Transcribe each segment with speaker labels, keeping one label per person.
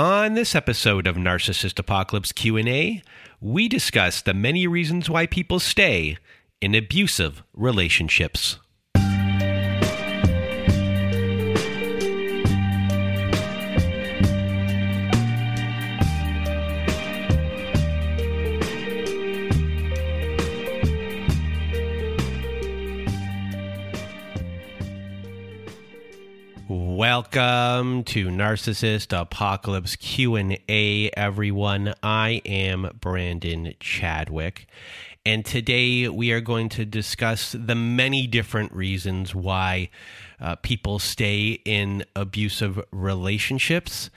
Speaker 1: On this episode of Narcissist Apocalypse Q&A, we discuss the many reasons why people stay in abusive relationships. Welcome to Narcissist Apocalypse Q&A everyone. I am Brandon Chadwick and today we are going to discuss the many different reasons why uh, people stay in abusive relationships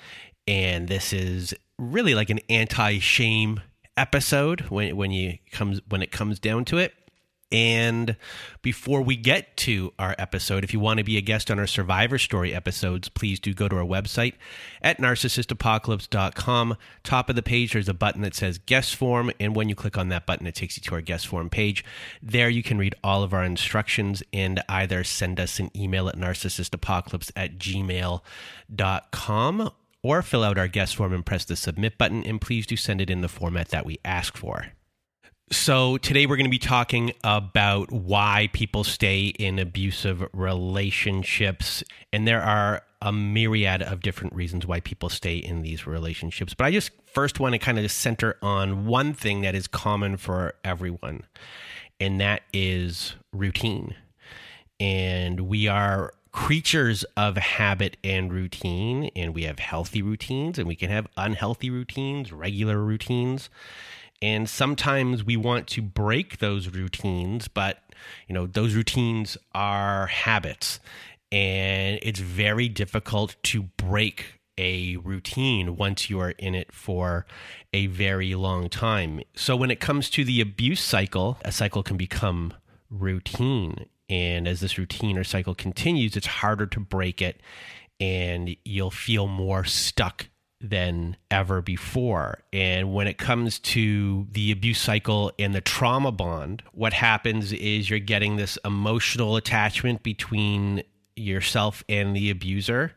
Speaker 1: and this is really like an anti-shame episode when when you comes when it comes down to it. And before we get to our episode, if you want to be a guest on our Survivor Story episodes, please do go to our website at narcissistapocalypse.com. Top of the page, there's a button that says guest form. And when you click on that button, it takes you to our guest form page. There you can read all of our instructions and either send us an email at narcissistapocalypse at gmail.com or fill out our guest form and press the submit button. And please do send it in the format that we ask for. So, today we're going to be talking about why people stay in abusive relationships. And there are a myriad of different reasons why people stay in these relationships. But I just first want to kind of center on one thing that is common for everyone, and that is routine. And we are creatures of habit and routine, and we have healthy routines, and we can have unhealthy routines, regular routines and sometimes we want to break those routines but you know those routines are habits. And it's very difficult to break a routine once you are in it for a very long time. So when it comes to the abuse cycle a cycle can become routine. And as this routine or cycle continues it's harder to break it and you'll feel more stuck than ever before. And when it comes to the abuse cycle and the trauma bond, what happens is you're getting this emotional attachment between yourself and the abuser.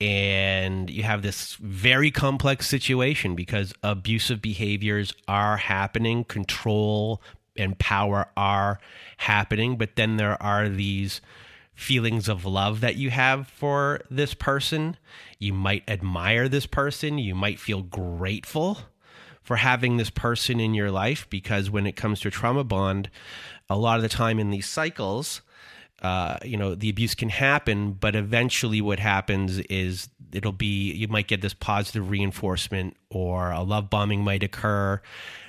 Speaker 1: And you have this very complex situation because abusive behaviors are happening, control and power are happening, but then there are these feelings of love that you have for this person. You might admire this person. You might feel grateful for having this person in your life because when it comes to trauma bond, a lot of the time in these cycles, uh, you know, the abuse can happen, but eventually what happens is it'll be, you might get this positive reinforcement or a love bombing might occur,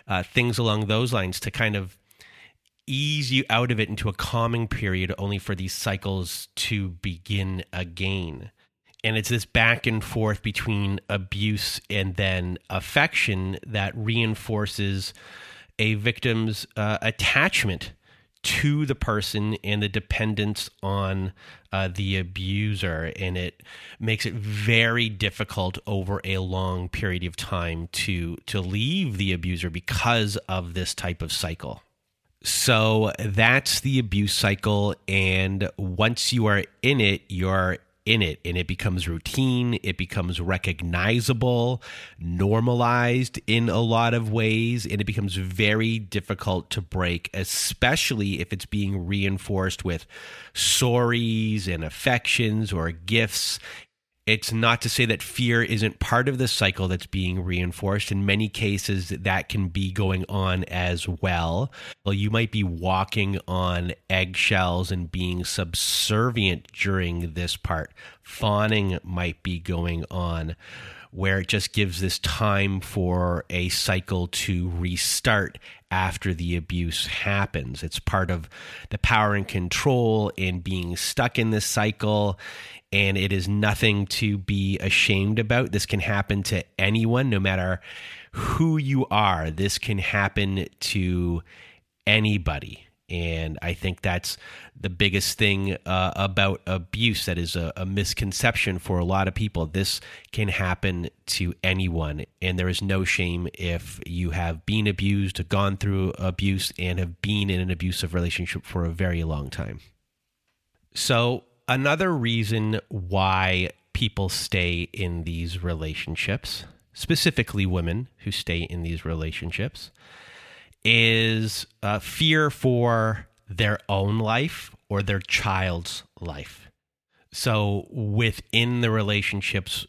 Speaker 1: uh, things along those lines to kind of ease you out of it into a calming period only for these cycles to begin again. And it's this back and forth between abuse and then affection that reinforces a victim's uh, attachment to the person and the dependence on uh, the abuser. And it makes it very difficult over a long period of time to to leave the abuser because of this type of cycle so that's the abuse cycle. And once you are in it, you're in it and it becomes routine, it becomes recognizable, normalized in a lot of ways, and it becomes very difficult to break, especially if it's being reinforced with sorries and affections or gifts. It's not to say that fear isn't part of the cycle that's being reinforced. In many cases, that can be going on as well. Well, you might be walking on eggshells and being subservient during this part. Fawning might be going on where it just gives this time for a cycle to restart after the abuse happens. It's part of the power and control in being stuck in this cycle and it is nothing to be ashamed about. This can happen to anyone, no matter who you are. This can happen to anybody. And I think that's the biggest thing uh, about abuse that is a, a, misconception for a lot of people. This can happen to anyone, and there is no shame if you have been abused, gone through abuse, and have been in an abusive relationship for a very long time. So, another reason why people stay in these relationships, specifically women who stay in these relationships, is uh, fear for their own life or their child's life. So within the relationships,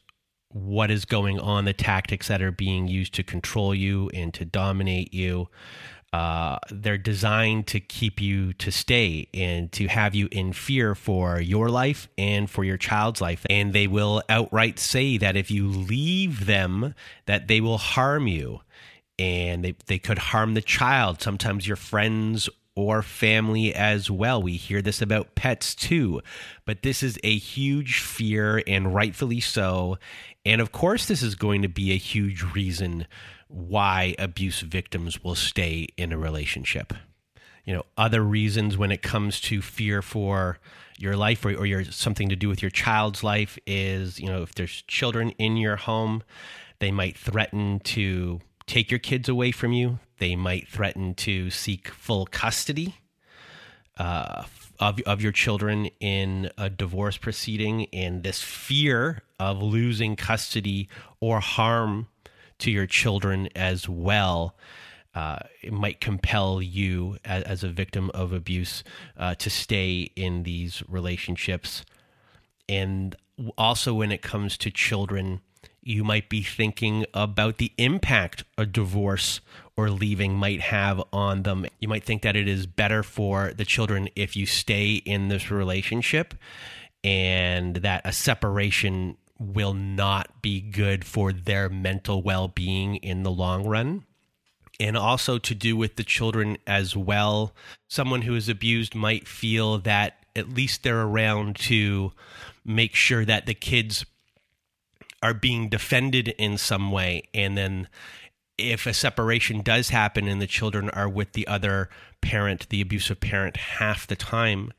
Speaker 1: what is going on, the tactics that are being used to control you and to dominate you, uh, they're designed to keep you to stay and to have you in fear for your life and for your child's life and they will outright say that if you leave them that they will harm you and they, they could harm the child sometimes your friends or family as well. We hear this about pets too, but this is a huge fear and rightfully so. And of course, this is going to be a huge reason why abuse victims will stay in a relationship. You know, other reasons when it comes to fear for your life or, or your something to do with your child's life is, you know, if there's children in your home, they might threaten to take your kids away from you. They might threaten to seek full custody uh, of, of your children in a divorce proceeding. And this fear of losing custody or harm to your children as well. Uh, it might compel you as, as, a victim of abuse uh, to stay in these relationships. And also, when it comes to children, you might be thinking about the impact a divorce or leaving might have on them. You might think that it is better for the children if you stay in this relationship and that a separation will not be good for their mental well being in the long run. And also to do with the children as well. Someone who is abused might feel that at least they're around to make sure that the kids are being defended in some way and then if a separation does happen and the children are with the other parent the abusive parent half the time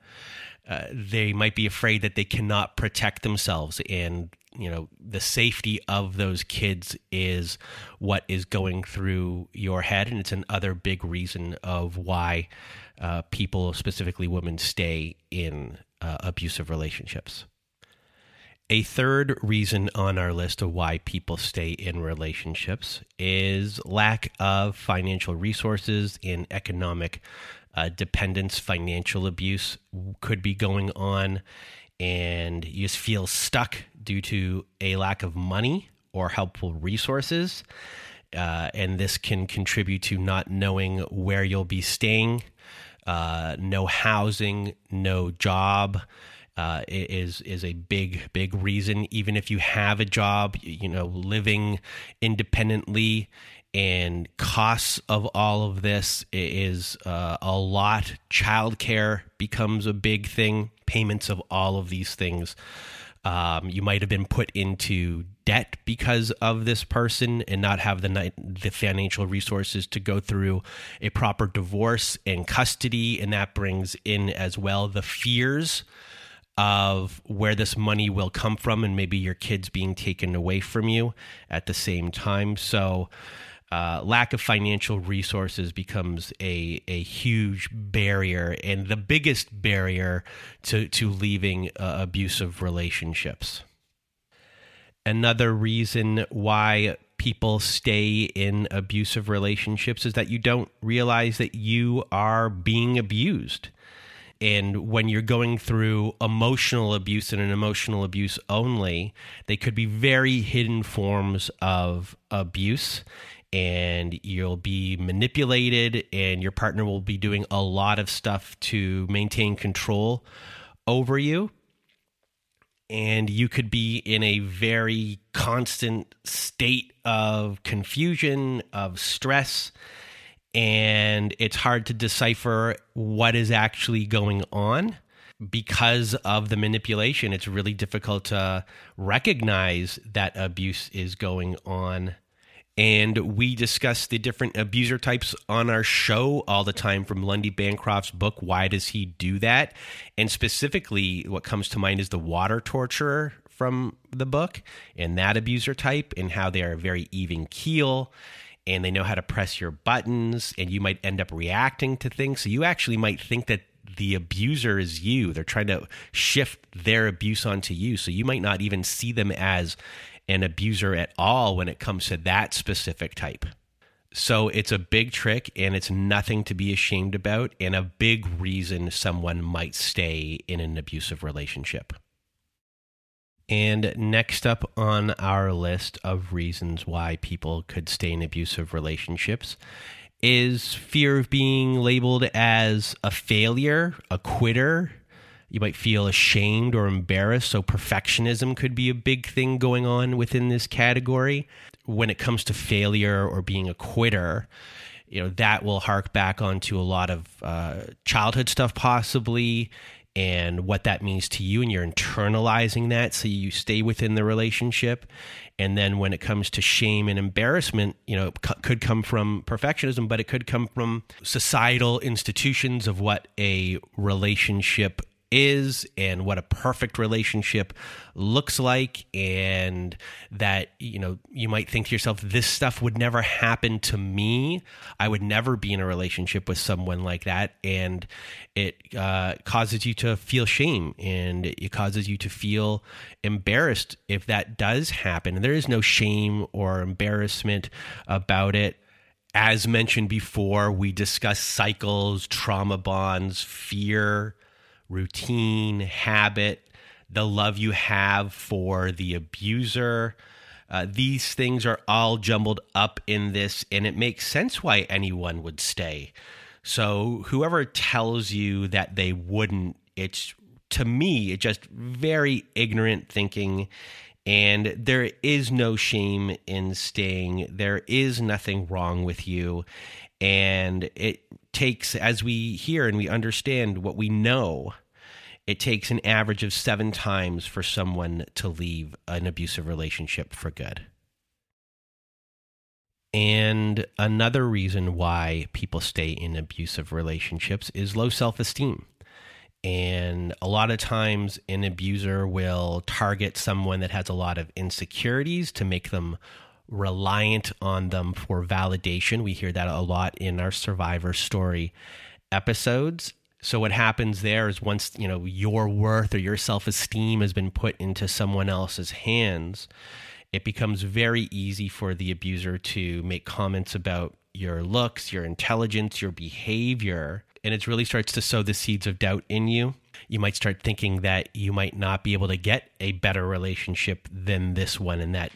Speaker 1: uh, they might be afraid that they cannot protect themselves. And you know the safety of those kids is what is going through your head and it's another big reason of why uh, people specifically women stay in uh, abusive relationships a third reason on our list of why people stay in relationships is lack of financial resources and economic uh, dependence, financial abuse could be going on, and you just feel stuck due to a lack of money or helpful resources. Uh, and this can contribute to not knowing where you'll be staying, uh, no housing, no job, uh, is is a big big reason. Even if you have a job, you know, living independently and costs of all of this is uh, a lot. Childcare becomes a big thing. Payments of all of these things. Um, you might have been put into debt because of this person and not have the the financial resources to go through a proper divorce and custody, and that brings in as well the fears of where this money will come from and maybe your kids being taken away from you at the same time. So, uh, lack of financial resources becomes a, a huge barrier and the biggest barrier to, to leaving uh, abusive relationships. Another reason why people stay in abusive relationships is that you don't realize that you are being abused and when you're going through emotional abuse and an emotional abuse only, they could be very hidden forms of abuse. And you'll be manipulated, and your partner will be doing a lot of stuff to maintain control over you. And you could be in a very constant state of confusion, of stress and it's hard to decipher what is actually going on because of the manipulation. It's really difficult to recognize that abuse is going on. And we discuss the different abuser types on our show all the time from Lundy Bancroft's book, Why Does He Do That? And specifically, what comes to mind is the water torturer from the book and that abuser type, and how they are very even keel and they know how to press your buttons and you might end up reacting to things so you actually might think that the abuser is you. They're trying to shift their abuse onto you. So you might not even see them as an abuser at all when it comes to that specific type. So it's a big trick and it's nothing to be ashamed about, and a big reason someone might stay in an abusive relationship. And next up on our list of reasons why people could stay in abusive relationships is fear of being labeled as a failure, a quitter. You might feel ashamed or embarrassed. So, perfectionism could be a big thing going on within this category. When it comes to failure or being a quitter, you know, that will hark back onto a lot of uh, childhood stuff, possibly and what that means to you and you're internalizing that so you stay within the relationship. And then when it comes to shame and embarrassment you know c- could come from perfectionism but it could come from societal institutions of what a relationship is and what a perfect relationship looks like and that you know you might think to yourself this stuff would never happen to me. I would never be in a relationship with someone like that. And it uh, causes you to feel shame and it causes you to feel embarrassed if that does happen. And there is no shame or embarrassment about it. As mentioned before, we discuss cycles, trauma bonds, fear, routine, habit, the love you have for the abuser. Uh, these things are all jumbled up in this, and it makes sense why anyone would stay. So, whoever tells you that they wouldn't, it's to me, it's just very ignorant thinking. And there is no shame in staying. There is nothing wrong with you. And it takes, as we hear and we understand what we know, it takes an average of seven times for someone to leave an abusive relationship for good. And another reason why people stay in abusive relationships is low self esteem. And a lot of times, an abuser will target someone that has a lot of insecurities to make them reliant on them for validation. We hear that a lot in our survivor story episodes. So what happens there is once, you know, your worth or your self-esteem has been put into someone else's hands, it becomes very easy for the abuser to make comments about your looks, your intelligence, your behavior, and it really starts to sow the seeds of doubt in you. You might start thinking that you might not be able to get a better relationship than this one and that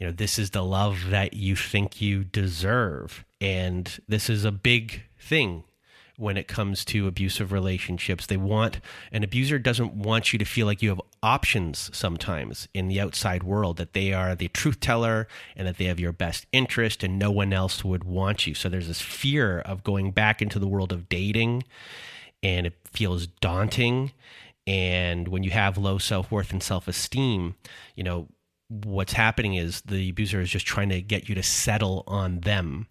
Speaker 1: you know this is the love that you think you deserve and this is a big thing when it comes to abusive relationships. They want an abuser doesn't want you to feel like you have options sometimes in the outside world that they are the truth teller and that they have your best interest and no one else would want you. So there's this fear of going back into the world of dating and it feels daunting and when you have low self-worth and self-esteem, you know, what's happening is the abuser is just trying to get you to settle on them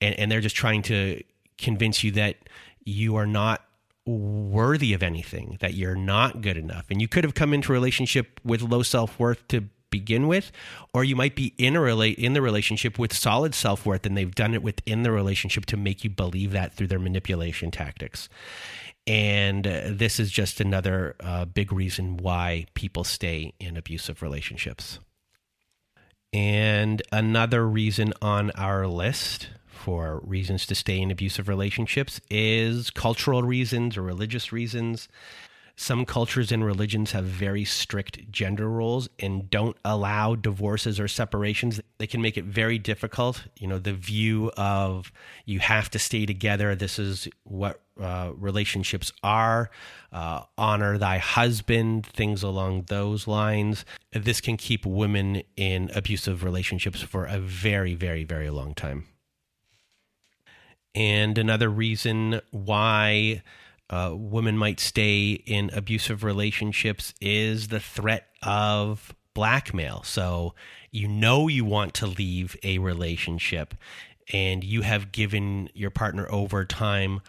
Speaker 1: and, and they're just trying to convince you that you are not worthy of anything, that you're not good enough. And you could have come into a relationship with low self worth to begin with, or you might be in a relate in the relationship with solid self worth, and they've done it within the relationship to make you believe that through their manipulation tactics. And uh, this is just another uh, big reason why people stay in abusive relationships. And another reason on our list for reasons to stay in abusive relationships is cultural reasons or religious reasons. Some cultures and religions have very strict gender roles and don't allow divorces or separations. They can make it very difficult. You know, the view of you have to stay together, this is what uh, relationships are, uh, honor thy husband, things along those lines. This can keep women in abusive relationships for a very, very, very long time. And another reason why uh, women might stay in abusive relationships is the threat of blackmail. So you know you want to leave a relationship and you have given your partner over time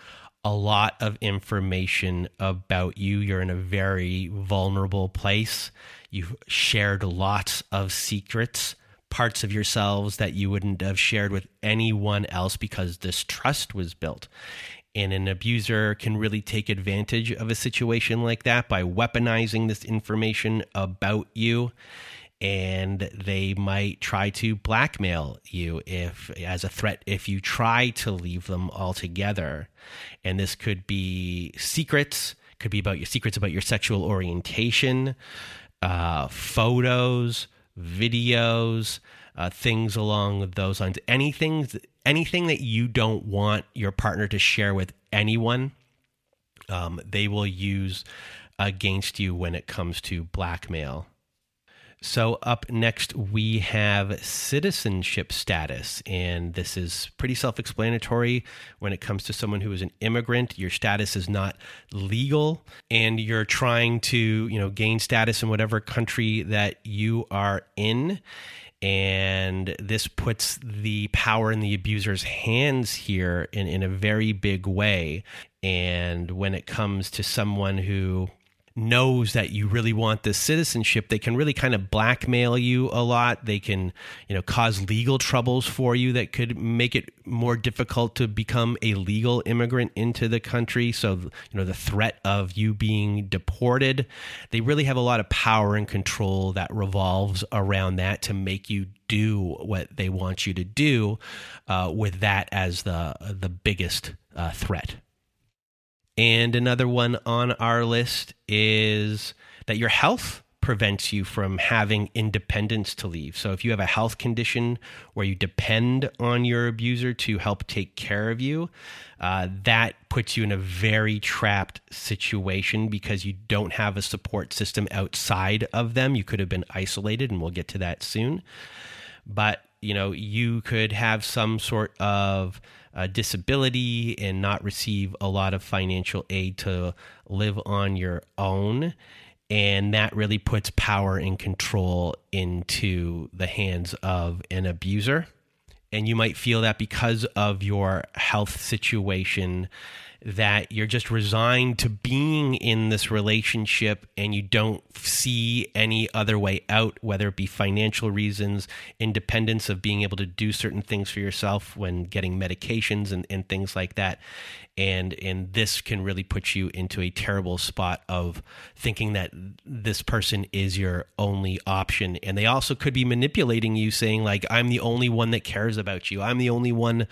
Speaker 1: a lot of information about you. You're in a very vulnerable place. You've shared lots of secrets parts of yourselves that you wouldn't have shared with anyone else because this trust was built. And an abuser can really take advantage of a situation like that by weaponizing this information about you. And they might try to blackmail you if, as a threat, if you try to leave them altogether. And this could be secrets, could be about your secrets about your sexual orientation, uh, photos, videos, uh, things along those lines. Anything, anything that you don't want your partner to share with anyone, um, they will use against you when it comes to blackmail. So, up next, we have citizenship status. And this is pretty self explanatory when it comes to someone who is an immigrant. Your status is not legal, and you're trying to you know, gain status in whatever country that you are in. And this puts the power in the abuser's hands here in, in a very big way. And when it comes to someone who knows that you really want this citizenship, they can really kind of blackmail you a lot. They can, you know, cause legal troubles for you that could make it more difficult to become a legal immigrant into the country. So, you know, the threat of you being deported, they really have a lot of power and control that revolves around that to make you do what they want you to do, uh, with that as the the biggest uh, threat. And another one on our list is that your health prevents you from having independence to leave. So if you have a health condition where you depend on your abuser to help take care of you, uh, that puts you in a very trapped situation because you don't have a support system outside of them. You could have been isolated, and we'll get to that soon. But you know, you could have some sort of uh, disability and not receive a lot of financial aid to live on your own. And that really puts power and control into the hands of an abuser. And you might feel that because of your health situation, that you're just resigned to being in this relationship and you don't see any other way out, whether it be financial reasons, independence of being able to do certain things for yourself when getting medications and, and things like that. And and this can really put you into a terrible spot of thinking that this person is your only option. And they also could be manipulating you saying like i'm the only one that cares about you. I'm the only one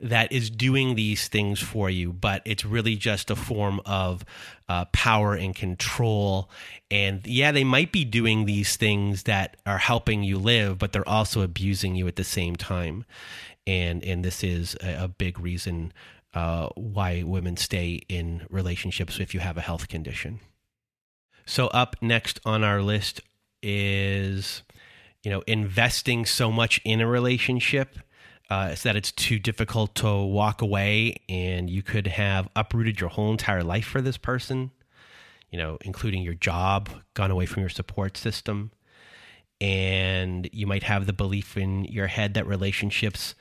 Speaker 1: that is doing these things for you. But it's really just a form of uh, power and control and yeah they might be doing these things that are helping you live but they're also abusing you at the same time and and this is a, a big reason uh, why women stay in relationships if you have a health condition. So up next on our list is you know investing so much in a relationship uh, so that it's too difficult to walk away and you could have uprooted your whole entire life for this person you know including your job gone away from your support system. And you might have the belief in your head that relationships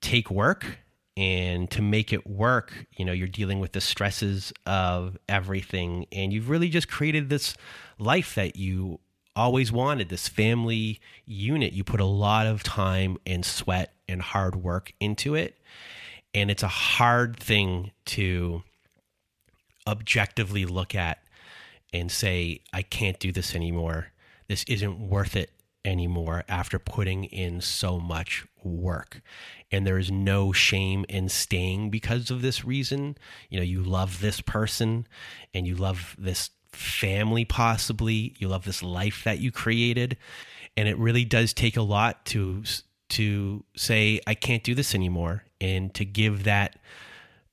Speaker 1: take work. And to make it work you know you're dealing with the stresses of everything. And you've really just created this life that you always wanted this family unit. You put a lot of time and sweat and hard work into it. And it's a hard thing to objectively look at and say i can't do this anymore. This isn't worth it anymore after putting in so much work. And there is no shame in staying because of this reason. You know you love this person and you love this family possibly. You love this life that you created. And it really does take a lot to to say i can't do this anymore and to give that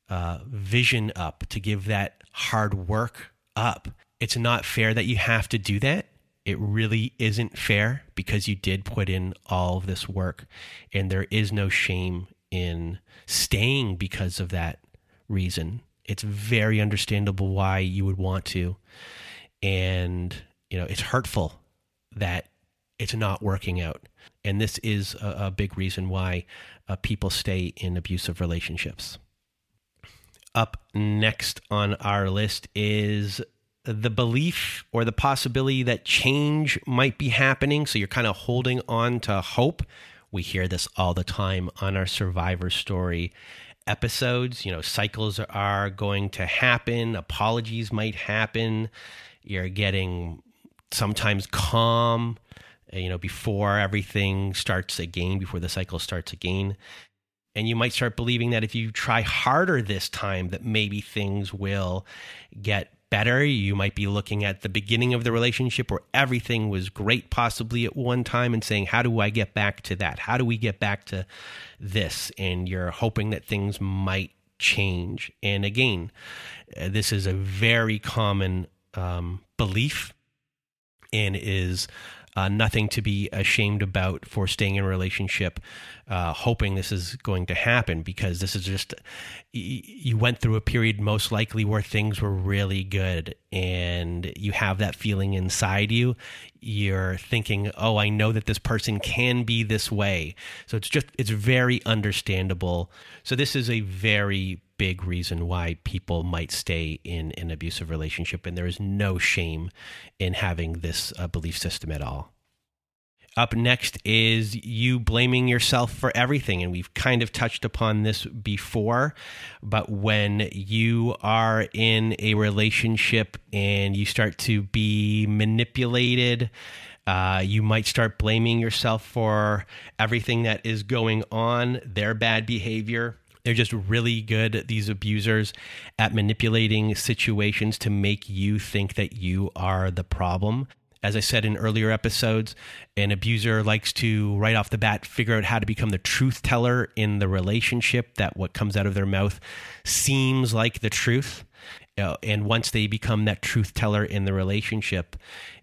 Speaker 1: uh, vision up to give that hard work up. It's not fair that you have to do that. It really isn't fair because you did put in all of this work and there is no shame in staying because of that reason. It's very understandable why you would want to and you know it's hurtful that it's not working out and this is a, a big reason why uh, people stay in abusive relationships up next on our list is the belief or the possibility that change might be happening. So you're kind of holding on to hope. We hear this all the time on our survivor story episodes. You know, cycles are going to happen, apologies might happen. You're getting sometimes calm, you know, before everything starts again, before the cycle starts again. And you might start believing that if you try harder this time, that maybe things will get better. You might be looking at the beginning of the relationship where everything was great, possibly at one time, and saying, How do I get back to that? How do we get back to this? And you're hoping that things might change. And again, uh, this is a very common um, belief and is uh, nothing to be ashamed about for staying in a relationship, uh, hoping this is going to happen because this is just, you went through a period most likely where things were really good and you have that feeling inside you. You're thinking, oh, I know that this person can be this way. So it's just, it's very understandable. So this is a very big reason why people might stay in an abusive relationship, and there is no shame in having this uh, belief system at all. Up next is you blaming yourself for everything. And we've kind of touched upon this before. But when you are in a relationship and you start to be manipulated, uh, you might start blaming yourself for everything that is going on, their bad behavior they're just really good, these abusers, at manipulating situations to make you think that you are the problem. As I said in earlier episodes, an abuser likes to, right off the bat, figure out how to become the truth teller in the relationship, that what comes out of their mouth seems like the truth. Uh, and once they become that truth teller in the relationship,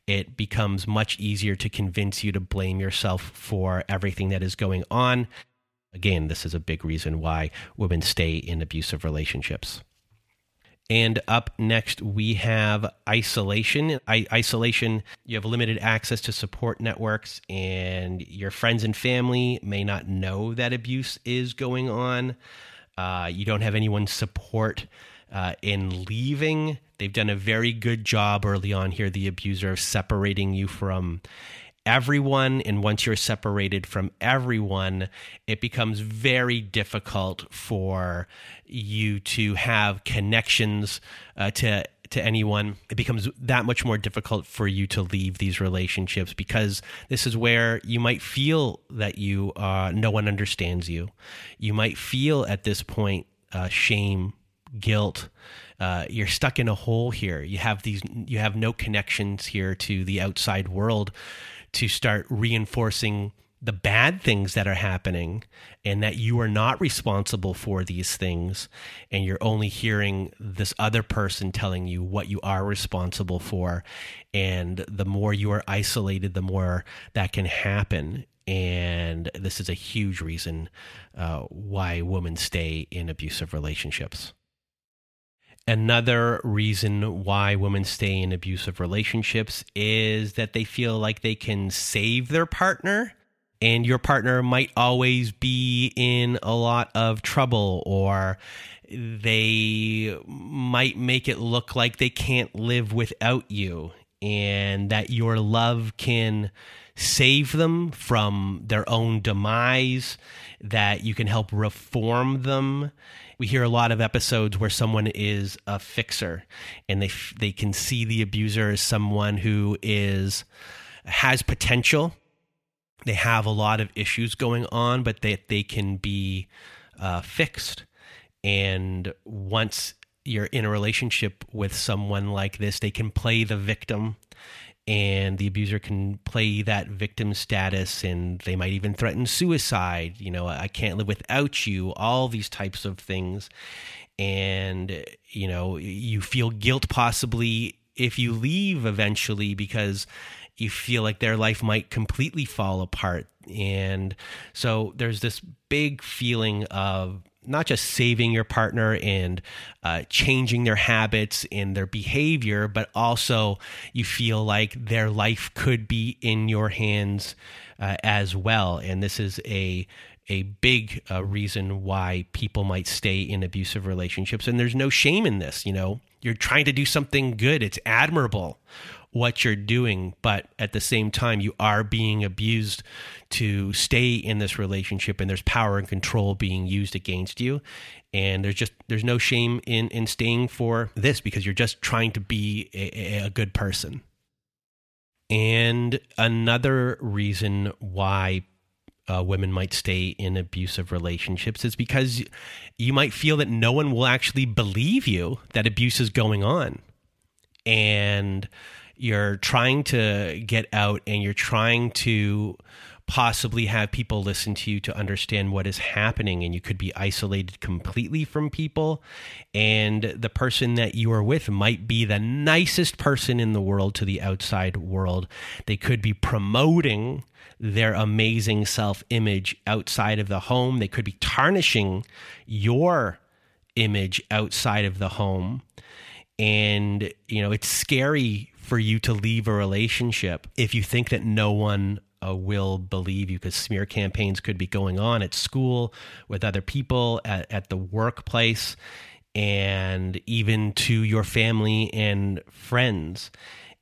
Speaker 1: it becomes much easier to convince you to blame yourself for everything that is going on Again, this is a big reason why women stay in abusive relationships. And up next, we have isolation. I- isolation, you have limited access to support networks, and your friends and family may not know that abuse is going on. Uh, you don't have anyone support uh, in leaving. They've done a very good job early on here, the abuser, of separating you from everyone and once you're separated from everyone it becomes very difficult for you to have connections uh, to to anyone. It becomes that much more difficult for you to leave these relationships because this is where you might feel that you uh, no one understands you. You might feel at this point uh, shame guilt uh, you're stuck in a hole here. You have these you have no connections here to the outside world to start reinforcing the bad things that are happening and that you are not responsible for these things. And you're only hearing this other person telling you what you are responsible for. And the more you are isolated the more that can happen. And this is a huge reason uh, why women stay in abusive relationships Another reason why women stay in abusive relationships is that they feel like they can save their partner, and your partner might always be in a lot of trouble, or they might make it look like they can't live without you, and that your love can save them from their own demise, that you can help reform them. We hear a lot of episodes where someone is a fixer and they they can see the abuser as someone who is has potential. They have a lot of issues going on but that they, they can be uh, fixed. And once you're in a relationship with someone like this they can play the victim and the abuser can play that victim status and they might even threaten suicide you know i can't live without you all these types of things. And you know you feel guilt possibly if you leave eventually because you feel like their life might completely fall apart. And so there's this big feeling of not just saving your partner and uh, changing their habits and their behavior, but also you feel like their life could be in your hands uh, as well. And this is a a big uh, reason why people might stay in abusive relationships. And there's no shame in this. You know, you're trying to do something good. It's admirable. What you're doing, but at the same time, you are being abused to stay in this relationship, and there's power and control being used against you. And there's just there's no shame in in staying for this because you're just trying to be a, a good person. And another reason why uh, women might stay in abusive relationships is because you might feel that no one will actually believe you that abuse is going on. And you're trying to get out and you're trying to possibly have people listen to you to understand what is happening and you could be isolated completely from people. And the person that you are with might be the nicest person in the world to the outside world. They could be promoting their amazing self-image outside of the home. They could be tarnishing your image outside of the home. And you know it's scary for you to leave a relationship if you think that no one uh, will believe you because smear campaigns could be going on at school with other people at, at the workplace and even to your family and friends.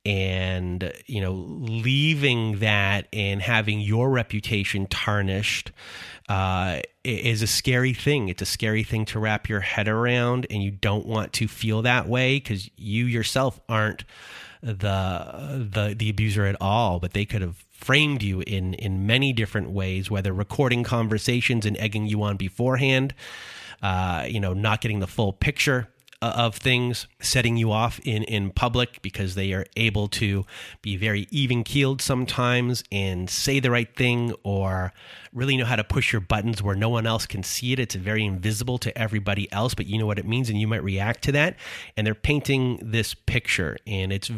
Speaker 1: And you know leaving that and having your reputation tarnished uh, is a scary thing. It's a scary thing to wrap your head around and you don't want to feel that way because you yourself aren't the the the abuser at all, but they could have framed you in in many different ways, whether recording conversations and egging you on beforehand, uh, you know, not getting the full picture of things, setting you off in, in public because they are able to be very even keeled sometimes and say the right thing or really know how to push your buttons where no one else can see it. It's very invisible to everybody else, but you know what it means and you might react to that. And they're painting this picture, and it's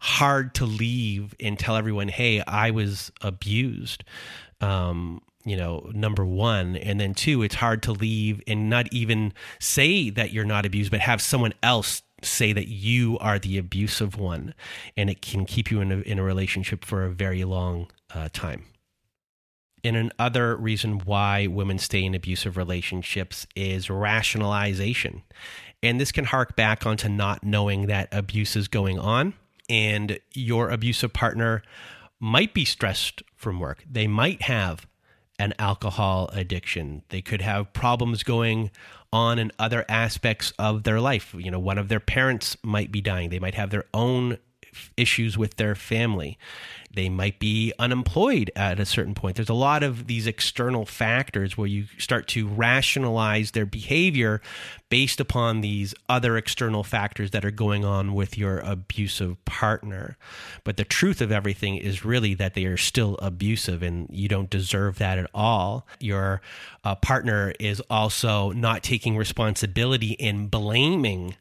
Speaker 1: hard to leave and tell everyone, hey, I was abused. Um, you know, number one. And then two, it's hard to leave and not even say that you're not abused, but have someone else say that you are the abusive one. And it can keep you in a, in a relationship for a very long uh, time. And another reason why women stay in abusive relationships is rationalization. And this can hark back onto not knowing that abuse is going on and your abusive partner might be stressed from work. They might have an alcohol addiction. They could have problems going on in other aspects of their life. You know, one of their parents might be dying. They might have their own issues with their family. They might be unemployed at a certain point. There's a lot of these external factors where you start to rationalize their behavior based upon these other external factors that are going on with your abusive partner. But the truth of everything is really that they are still abusive and you don't deserve that at all. Your uh, partner is also not taking responsibility and blaming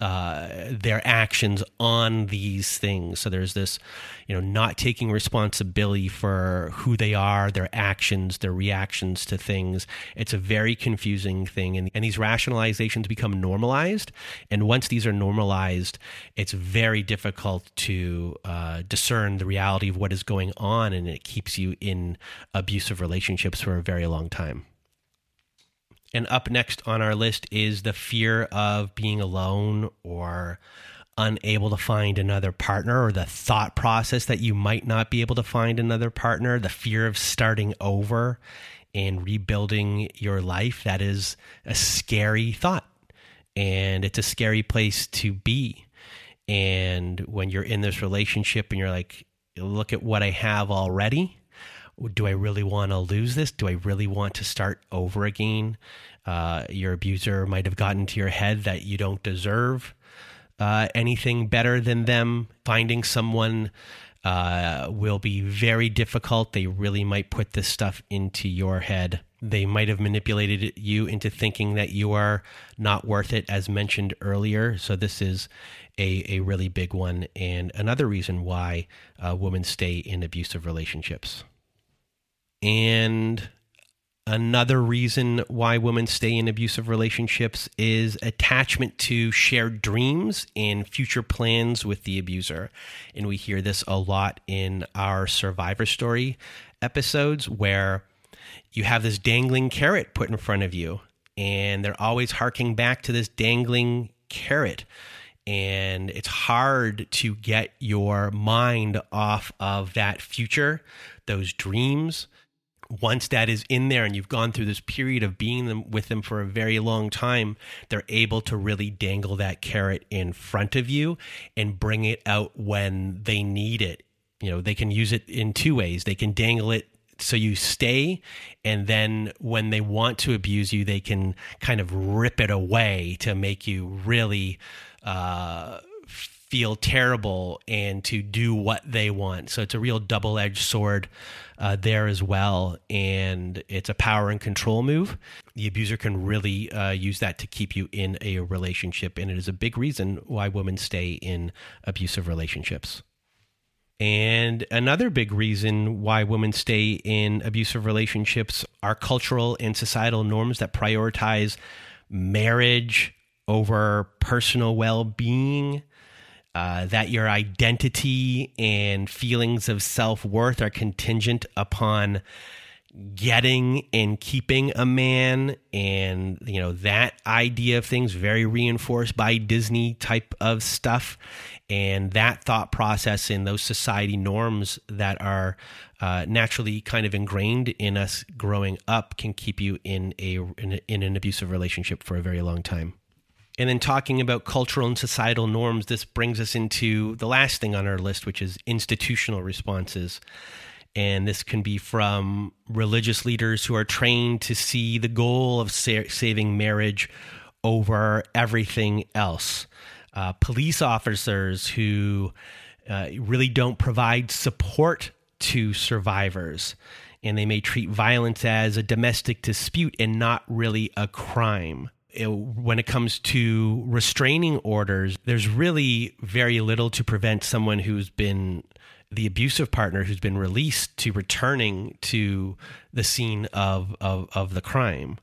Speaker 1: uh, their actions on these things. So there's this, you know, not taking responsibility for who they are, their actions, their reactions to things. It's a very confusing thing. And, and these rationalizations become normalized. And once these are normalized, it's very difficult to uh, discern the reality of what is going on. And it keeps you in abusive relationships for a very long time. And up next on our list is the fear of being alone or unable to find another partner, or the thought process that you might not be able to find another partner, the fear of starting over and rebuilding your life. That is a scary thought. And it's a scary place to be. And when you're in this relationship and you're like, look at what I have already do I really want to lose this? Do I really want to start over again? Uh, your abuser might have gotten to your head that you don't deserve uh, anything better than them. Finding someone uh, will be very difficult. They really might put this stuff into your head. They might have manipulated you into thinking that you are not worth it, as mentioned earlier. So, this is a, a really big one, and another reason why uh, women stay in abusive relationships. And another reason why women stay in abusive relationships is attachment to shared dreams and future plans with the abuser. And we hear this a lot in our survivor story episodes where you have this dangling carrot put in front of you, and they're always harking back to this dangling carrot and it's hard to get your mind off of that future, those dreams. Once that is in there and you've gone through this period of being them with them for a very long time, they're able to really dangle that carrot in front of you and bring it out when they need it. You know, they can use it in two ways. They can dangle it so you stay and then when they want to abuse you they can kind of rip it away to make you really uh, feel terrible and to do what they want so it's a real double-edged sword uh, there as well and it's a power and control move the abuser can really uh, use that to keep you in a relationship and it is a big reason why women stay in abusive relationships and another big reason why women stay in abusive relationships are cultural and societal norms that prioritize marriage over personal well being. Uh, that your identity and feelings of self worth are contingent upon getting and keeping a man and you know that idea of things very reinforced by disney type of stuff and that thought process and those society norms that are uh, naturally kind of ingrained in us growing up can keep you in a, in a in an abusive relationship for a very long time and then talking about cultural and societal norms this brings us into the last thing on our list which is institutional responses and this can be from religious leaders who are trained to see the goal of sa- saving marriage over everything else. Uh, police officers who uh, really don't provide support to survivors. And they may treat violence as a domestic dispute and not really a crime. When it comes to restraining orders, there's really very little to prevent someone who's been the abusive partner who's been released to returning to the scene of, of, of the crime.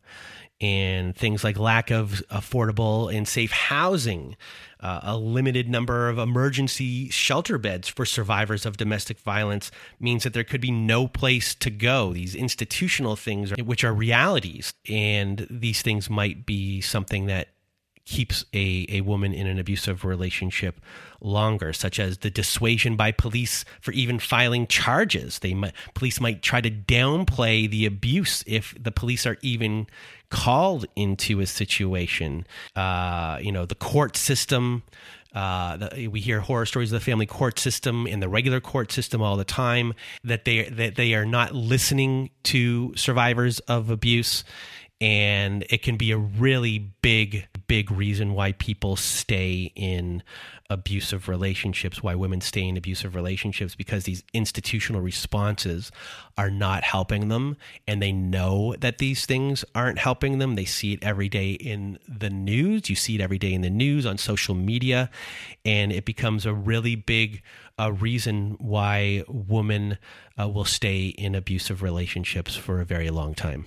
Speaker 1: And things like lack of affordable and safe housing, uh, a limited number of emergency shelter beds for survivors of domestic violence means that there could be no place to go. These institutional things, which are realities, and these things might be something that keeps a, a woman in an abusive relationship longer, such as the dissuasion by police for even filing charges. They might, police might try to downplay the abuse if the police are even called into a situation. Uh, you know, the court system. Uh, the, we hear horror stories of the family court system and the regular court system all the time that they that they are not listening to survivors of abuse and it can be a really big big reason why people stay in abusive relationships why women stay in abusive relationships because these institutional responses are not helping them and they know that these things aren't helping them. They see it every day in the news. You see it every day in the news on social media and it becomes a really big uh, reason why women uh, will stay in abusive relationships for a very long time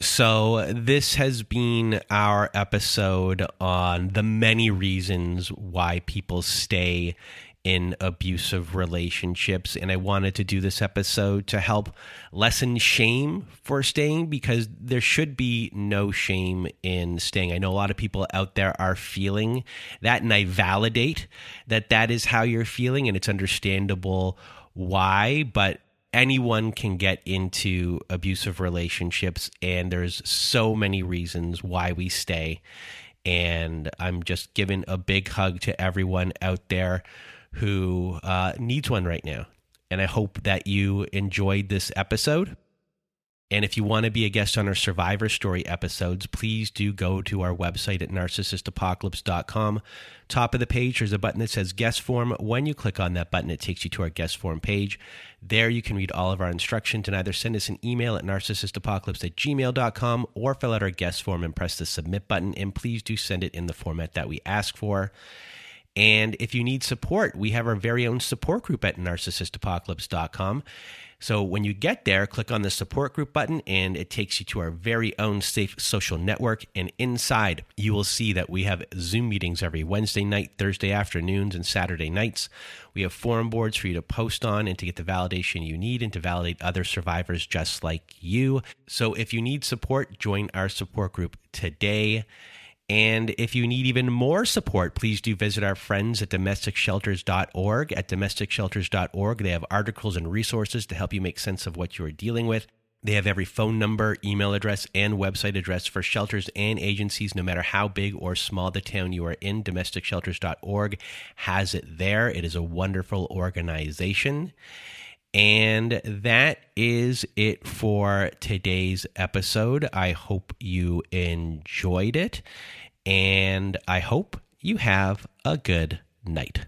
Speaker 1: so, this has been our episode on the many reasons why people stay in abusive relationships. And I wanted to do this episode to help lessen shame for staying because there should be no shame in staying. I know a lot of people out there are feeling that, and I validate that that is how you're feeling, and it's understandable why, but anyone can get into abusive relationships and there's so many reasons why we stay. And i'm just giving a big hug to everyone out there who uh, needs one right now. And i hope that you enjoyed this episode and if you want to be a guest on our Survivor Story episodes, please do go to our website at narcissistapocalypse.com. Top of the page, there's a button that says guest form. When you click on that button, it takes you to our guest form page. There you can read all of our instructions and either send us an email at narcissistapocalypse at gmail.com or fill out our guest form and press the submit button. And please do send it in the format that we ask for. And if you need support, we have our very own support group at narcissistapocalypse.com. So when you get there, click on the support group button and it takes you to our very own safe social network. And inside, you will see that we have Zoom meetings every Wednesday night, Thursday afternoons, and Saturday nights. We have forum boards for you to post on and to get the validation you need and to validate other survivors just like you. So if you need support, join our support group today. And if you need even more support, please do visit our friends at domesticshelters.org. At domesticshelters.org, they have articles and resources to help you make sense of what you are dealing with. They have every phone number, email address, and website address for shelters and agencies, no matter how big or small the town you are in. DomesticShelters.org has it there. It is a wonderful organization. And that is it for today's episode. I hope you enjoyed it, and I hope you have a good night.